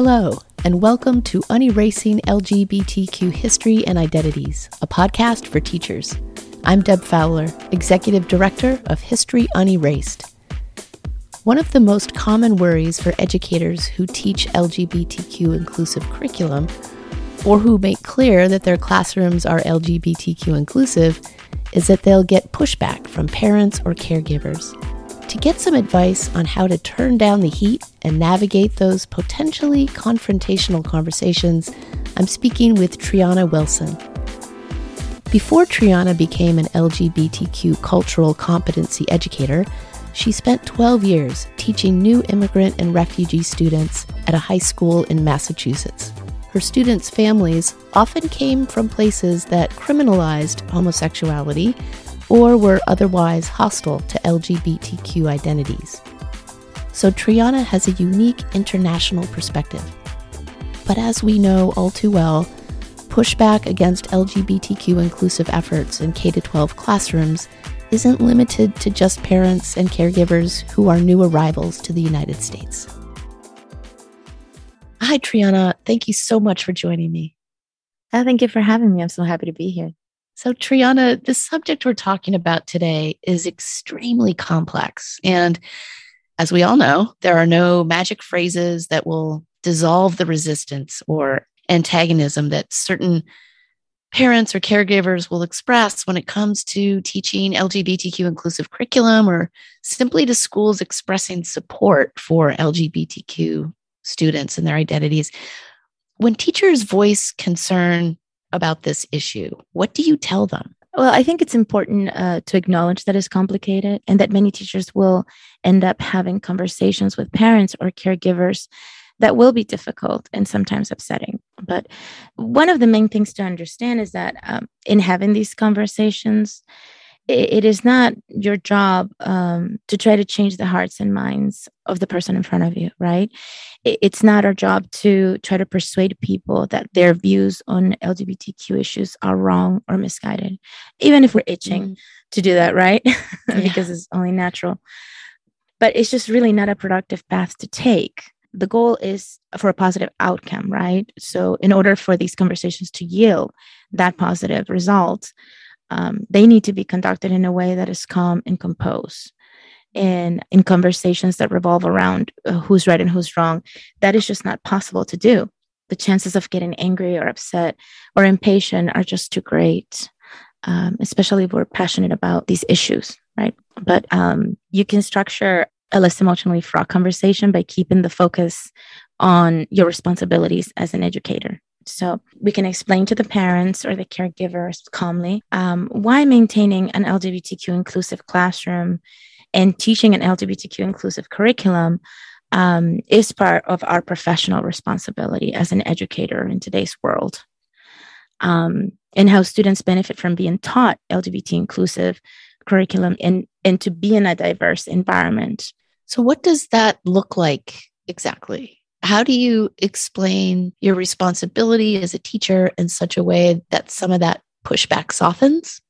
Hello, and welcome to Unerasing LGBTQ History and Identities, a podcast for teachers. I'm Deb Fowler, Executive Director of History Unerased. One of the most common worries for educators who teach LGBTQ inclusive curriculum or who make clear that their classrooms are LGBTQ inclusive is that they'll get pushback from parents or caregivers. To get some advice on how to turn down the heat and navigate those potentially confrontational conversations, I'm speaking with Triana Wilson. Before Triana became an LGBTQ cultural competency educator, she spent 12 years teaching new immigrant and refugee students at a high school in Massachusetts. Her students' families often came from places that criminalized homosexuality or were otherwise hostile to LGBTQ identities. So Triana has a unique international perspective. But as we know all too well, pushback against LGBTQ inclusive efforts in K 12 classrooms isn't limited to just parents and caregivers who are new arrivals to the United States. Hi, Triana. Thank you so much for joining me. Oh, thank you for having me. I'm so happy to be here. So, Triana, the subject we're talking about today is mm-hmm. extremely complex. And as we all know, there are no magic phrases that will dissolve the resistance or antagonism that certain parents or caregivers will express when it comes to teaching LGBTQ inclusive curriculum or simply to schools expressing support for LGBTQ students and their identities. When teachers voice concern about this issue, what do you tell them? Well, I think it's important uh, to acknowledge that it's complicated and that many teachers will end up having conversations with parents or caregivers that will be difficult and sometimes upsetting. But one of the main things to understand is that um, in having these conversations, it is not your job um, to try to change the hearts and minds of the person in front of you, right? It's not our job to try to persuade people that their views on LGBTQ issues are wrong or misguided, even if we're itching mm. to do that, right? because it's only natural. But it's just really not a productive path to take. The goal is for a positive outcome, right? So, in order for these conversations to yield that positive result, um, they need to be conducted in a way that is calm and composed. And in conversations that revolve around uh, who's right and who's wrong that is just not possible to do. The chances of getting angry or upset or impatient are just too great um, especially if we're passionate about these issues right? But um, you can structure a less emotionally fraught conversation by keeping the focus on your responsibilities as an educator so we can explain to the parents or the caregivers calmly um, why maintaining an LGBTQ inclusive classroom and teaching an LGBTQ inclusive curriculum um, is part of our professional responsibility as an educator in today's world. Um, and how students benefit from being taught LGBT inclusive curriculum and, and to be in a diverse environment. So, what does that look like exactly? How do you explain your responsibility as a teacher in such a way that some of that pushback softens?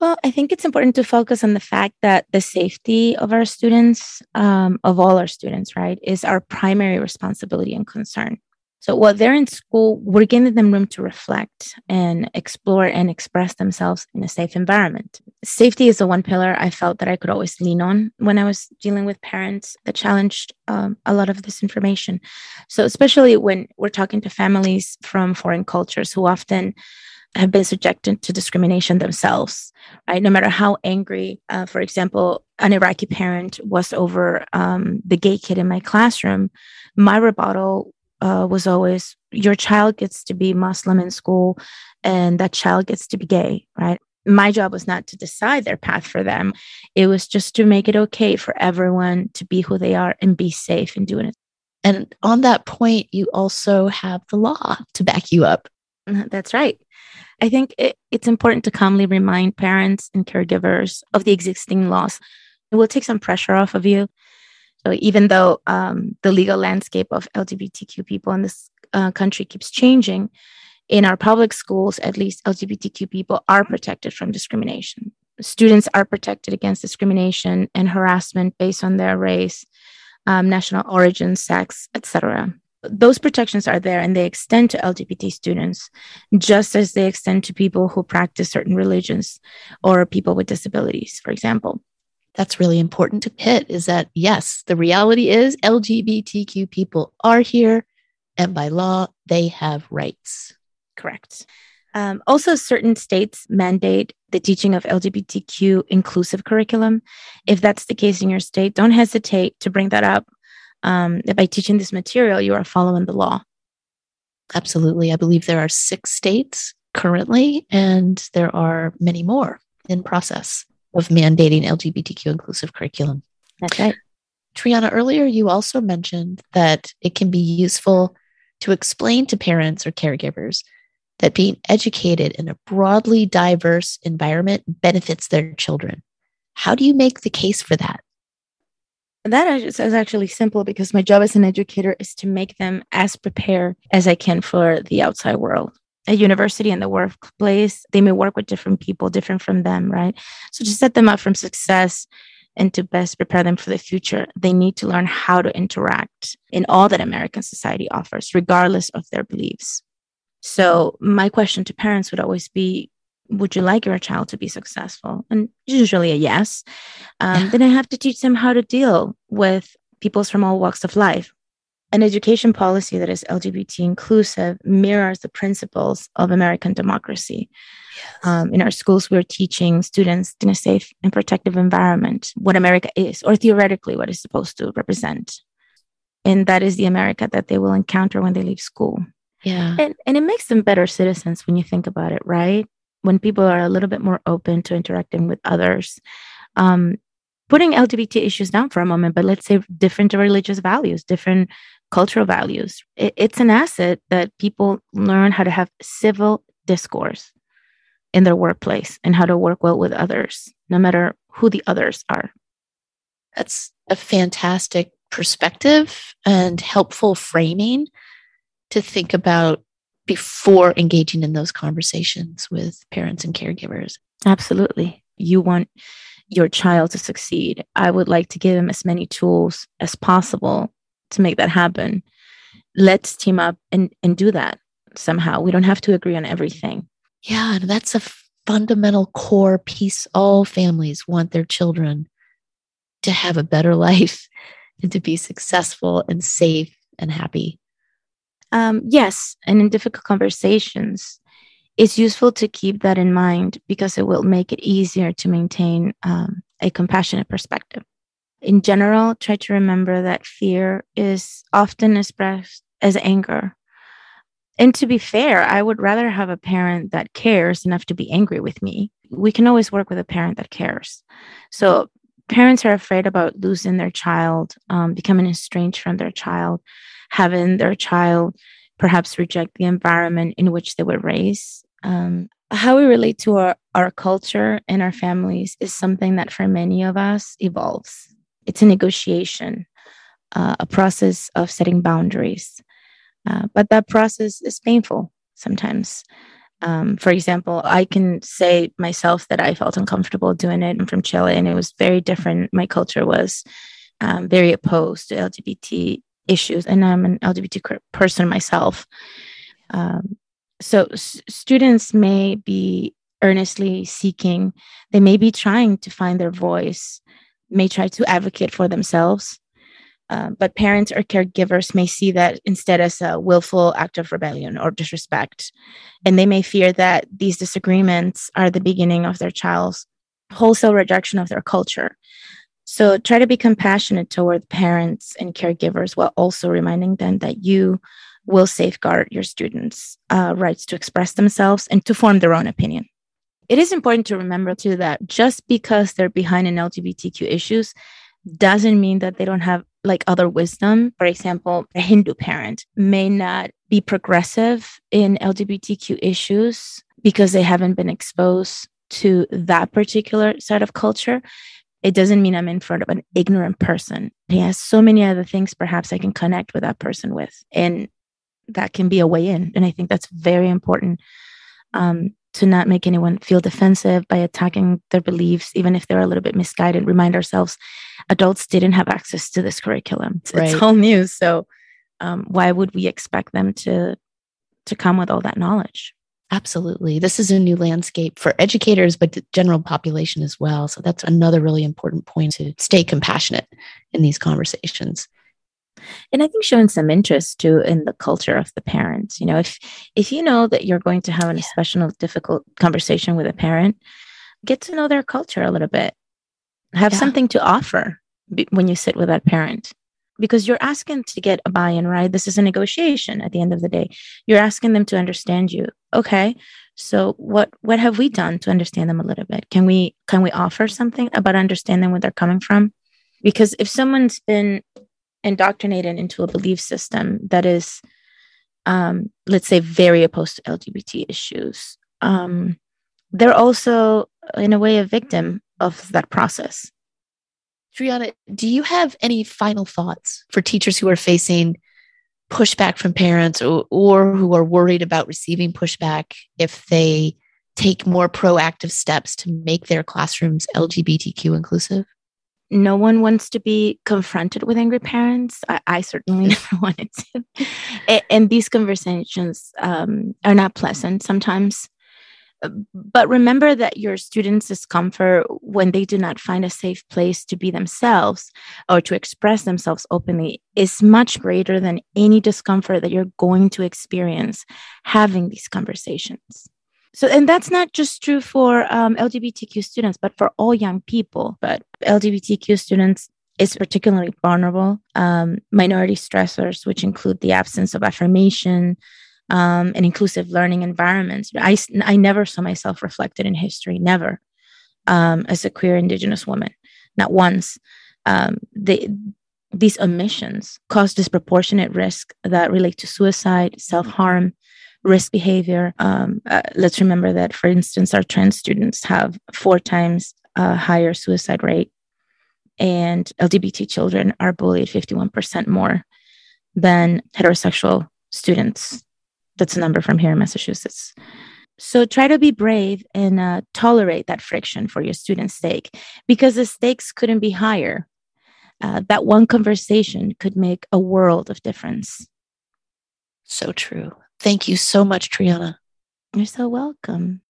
Well, I think it's important to focus on the fact that the safety of our students, um, of all our students, right, is our primary responsibility and concern. So while they're in school, we're giving them room to reflect and explore and express themselves in a safe environment. Safety is the one pillar I felt that I could always lean on when I was dealing with parents that challenged um, a lot of this information. So especially when we're talking to families from foreign cultures who often have been subjected to discrimination themselves, right? No matter how angry, uh, for example, an Iraqi parent was over um, the gay kid in my classroom, my rebuttal uh, was always your child gets to be Muslim in school and that child gets to be gay, right? My job was not to decide their path for them. It was just to make it okay for everyone to be who they are and be safe in doing it. And on that point, you also have the law to back you up. That's right. I think it, it's important to calmly remind parents and caregivers of the existing laws. It will take some pressure off of you even though um, the legal landscape of LGBTQ people in this uh, country keeps changing, in our public schools, at least LGBTQ people are protected from discrimination. Students are protected against discrimination and harassment based on their race, um, national origin, sex, etc. those protections are there and they extend to LGBT students just as they extend to people who practice certain religions or people with disabilities, for example. That's really important to hit is that yes, the reality is LGBTQ people are here and by law they have rights. Correct. Um, also, certain states mandate the teaching of LGBTQ inclusive curriculum. If that's the case in your state, don't hesitate to bring that up. Um, by teaching this material, you are following the law. Absolutely. I believe there are six states currently, and there are many more in process of mandating LGBTQ inclusive curriculum. That's right. Triana, earlier you also mentioned that it can be useful to explain to parents or caregivers that being educated in a broadly diverse environment benefits their children. How do you make the case for that? That is actually simple because my job as an educator is to make them as prepared as I can for the outside world. At university and the workplace, they may work with different people, different from them, right? So to set them up from success and to best prepare them for the future, they need to learn how to interact in all that American society offers, regardless of their beliefs. So my question to parents would always be, would you like your child to be successful? And usually a yes. Um, then I have to teach them how to deal with people from all walks of life. An education policy that is LGBT inclusive mirrors the principles of American democracy. Yes. Um, in our schools, we're teaching students in a safe and protective environment what America is, or theoretically what it's supposed to represent. And that is the America that they will encounter when they leave school. Yeah. And, and it makes them better citizens when you think about it, right? When people are a little bit more open to interacting with others. Um, putting LGBT issues down for a moment, but let's say different religious values, different cultural values. It, it's an asset that people learn how to have civil discourse in their workplace and how to work well with others, no matter who the others are. That's a fantastic perspective and helpful framing to think about before engaging in those conversations with parents and caregivers. Absolutely. You want your child to succeed. I would like to give them as many tools as possible to make that happen. Let's team up and, and do that somehow. We don't have to agree on everything. Yeah, that's a fundamental core piece. All families want their children to have a better life and to be successful and safe and happy. Um, yes, and in difficult conversations, it's useful to keep that in mind because it will make it easier to maintain um, a compassionate perspective. In general, try to remember that fear is often expressed as anger. And to be fair, I would rather have a parent that cares enough to be angry with me. We can always work with a parent that cares. So, parents are afraid about losing their child, um, becoming estranged from their child having their child perhaps reject the environment in which they were raised. Um, how we relate to our, our culture and our families is something that for many of us evolves. It's a negotiation, uh, a process of setting boundaries. Uh, but that process is painful sometimes. Um, for example, I can say myself that I felt uncomfortable doing it. I'm from Chile and it was very different. My culture was um, very opposed to LGBT issues, and I'm an LGBT person myself. Um, so s- students may be earnestly seeking, they may be trying to find their voice, may try to advocate for themselves. Uh, but parents or caregivers may see that instead as a willful act of rebellion or disrespect. And they may fear that these disagreements are the beginning of their child's wholesale rejection of their culture. So try to be compassionate toward parents and caregivers while also reminding them that you will safeguard your students' uh, rights to express themselves and to form their own opinion. It is important to remember too that just because they're behind in LGBTQ issues doesn't mean that they don't have like other wisdom. For example, a Hindu parent may not be progressive in LGBTQ issues because they haven't been exposed to that particular side of culture it doesn't mean I'm in front of an ignorant person. He has so many other things perhaps I can connect with that person with. And that can be a way in. And I think that's very important um, to not make anyone feel defensive by attacking their beliefs, even if they're a little bit misguided. Remind ourselves adults didn't have access to this curriculum. It's, right. it's all new. So um, why would we expect them to to come with all that knowledge? Absolutely. This is a new landscape for educators, but the general population as well. So that's another really important point to stay compassionate in these conversations. And I think showing some interest too in the culture of the parents. You know, if if you know that you're going to have an yeah. especially difficult conversation with a parent, get to know their culture a little bit. Have yeah. something to offer when you sit with that parent because you're asking to get a buy-in right this is a negotiation at the end of the day you're asking them to understand you okay so what what have we done to understand them a little bit can we can we offer something about understanding where they're coming from because if someone's been indoctrinated into a belief system that is um, let's say very opposed to lgbt issues um, they're also in a way a victim of that process Triana, do you have any final thoughts for teachers who are facing pushback from parents or, or who are worried about receiving pushback if they take more proactive steps to make their classrooms LGBTQ inclusive? No one wants to be confronted with angry parents. I, I certainly never wanted to. and, and these conversations um, are not pleasant sometimes but remember that your students' discomfort when they do not find a safe place to be themselves or to express themselves openly is much greater than any discomfort that you're going to experience having these conversations. So, and that's not just true for um, LGBTQ students, but for all young people. But LGBTQ students is particularly vulnerable. Um, minority stressors, which include the absence of affirmation, um, and inclusive learning environments. I, I never saw myself reflected in history, never, um, as a queer Indigenous woman, not once. Um, they, these omissions cause disproportionate risk that relate to suicide, self harm, risk behavior. Um, uh, let's remember that, for instance, our trans students have four times a higher suicide rate, and LGBT children are bullied 51% more than heterosexual students that's a number from here in Massachusetts. So try to be brave and uh, tolerate that friction for your students' sake because the stakes couldn't be higher. Uh, that one conversation could make a world of difference. So true. Thank you so much, Triana. You're so welcome.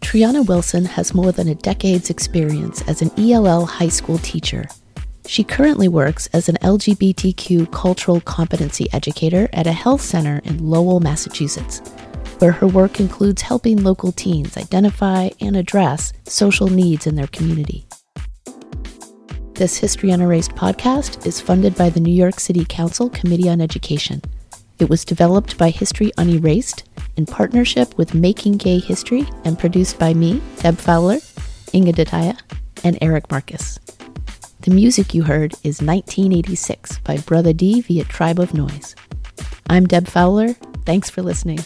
Triana Wilson has more than a decade's experience as an ELL high school teacher she currently works as an LGBTQ cultural competency educator at a health center in Lowell, Massachusetts, where her work includes helping local teens identify and address social needs in their community. This History Unerased podcast is funded by the New York City Council Committee on Education. It was developed by History Unerased in partnership with Making Gay History and produced by me, Deb Fowler, Inge De Taeye, and Eric Marcus. The music you heard is 1986 by Brother D via Tribe of Noise. I'm Deb Fowler. Thanks for listening.